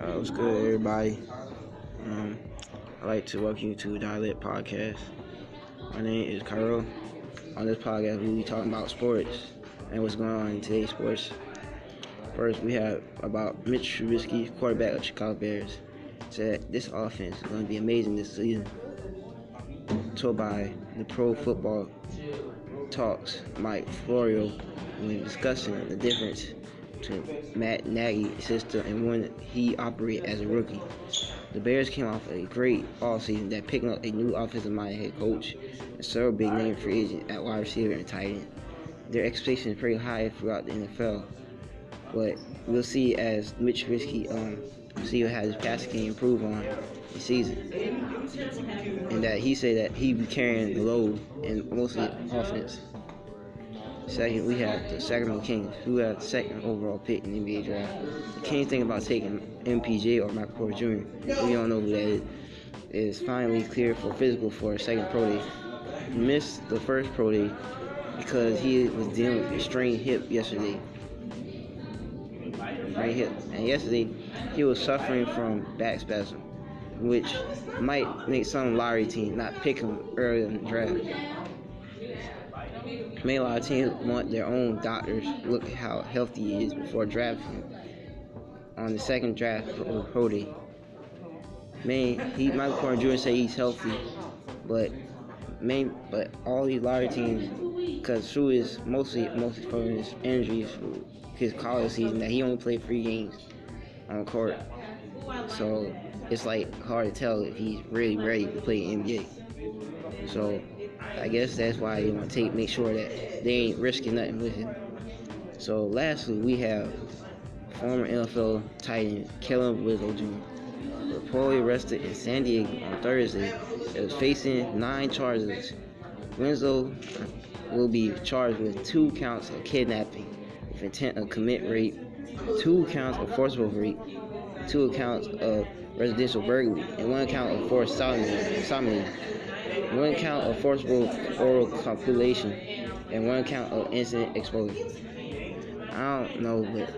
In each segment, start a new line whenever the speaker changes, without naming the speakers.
Uh, what's good, everybody? Um, I'd like to welcome you to Dialect Podcast. My name is Cairo. On this podcast, we'll be talking about sports and what's going on in today's sports. First, we have about Mitch Trubisky, quarterback of Chicago Bears, said this offense is going to be amazing this season. Told by the Pro Football Talks, Mike Florio, when discussing the difference to Matt Nagy's system and when he operated as a rookie. The Bears came off a great offseason that picking up a new offensive minded head coach and several big name free agents at wide receiver and tight end. Their expectations are pretty high throughout the NFL, but we'll see as Mitch Trubisky um, see how his passing can improve on the season, and that he said that he be carrying the load and mostly offense. Second, we have the Sacramento Kings, who have the second overall pick in the NBA draft. Kings think about taking MPJ or Michael Porter Jr. We don't know who that is. Is finally cleared for physical for a second pro day. Missed the first pro day because he was dealing with a strained hip yesterday. Right hip, and yesterday he was suffering from back spasm, which might make some lottery team not pick him early in the draft. Many teams want their own doctors look how healthy he is before drafting on the second draft pro day. Man, he Michael Porter Jr. say he's healthy, but main but all these lottery teams, because through is mostly mostly from his injuries, his college season that he only played three games on court, so it's like hard to tell if he's really ready to play NBA. So I guess that's why they want to take make sure that they ain't risking nothing with him. So lastly, we have former NFL tight end Kellen Winslow Jr. reportedly arrested in San Diego on Thursday is facing nine charges. Winslow will be charged with two counts of kidnapping with intent to commit rape, two counts of forcible rape, two counts of residential burglary, and one count of forced sodomy one count of forcible oral copulation, and one count of incident exposure. I don't know, but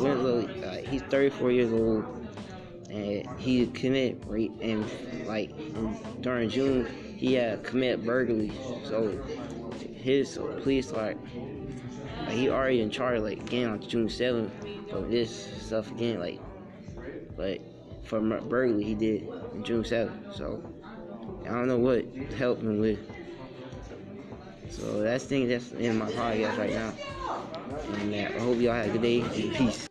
Winslow, uh, he's 34 years old, and he committed rape, and like in, during June, he had committed burglary. So his police like, like he already in charge like again on June 7th for this stuff again, like, but for burglary he did June 7th. So. I don't know what helped me with. So that's thing that's in my podcast right now. And uh, I hope y'all have a good day peace.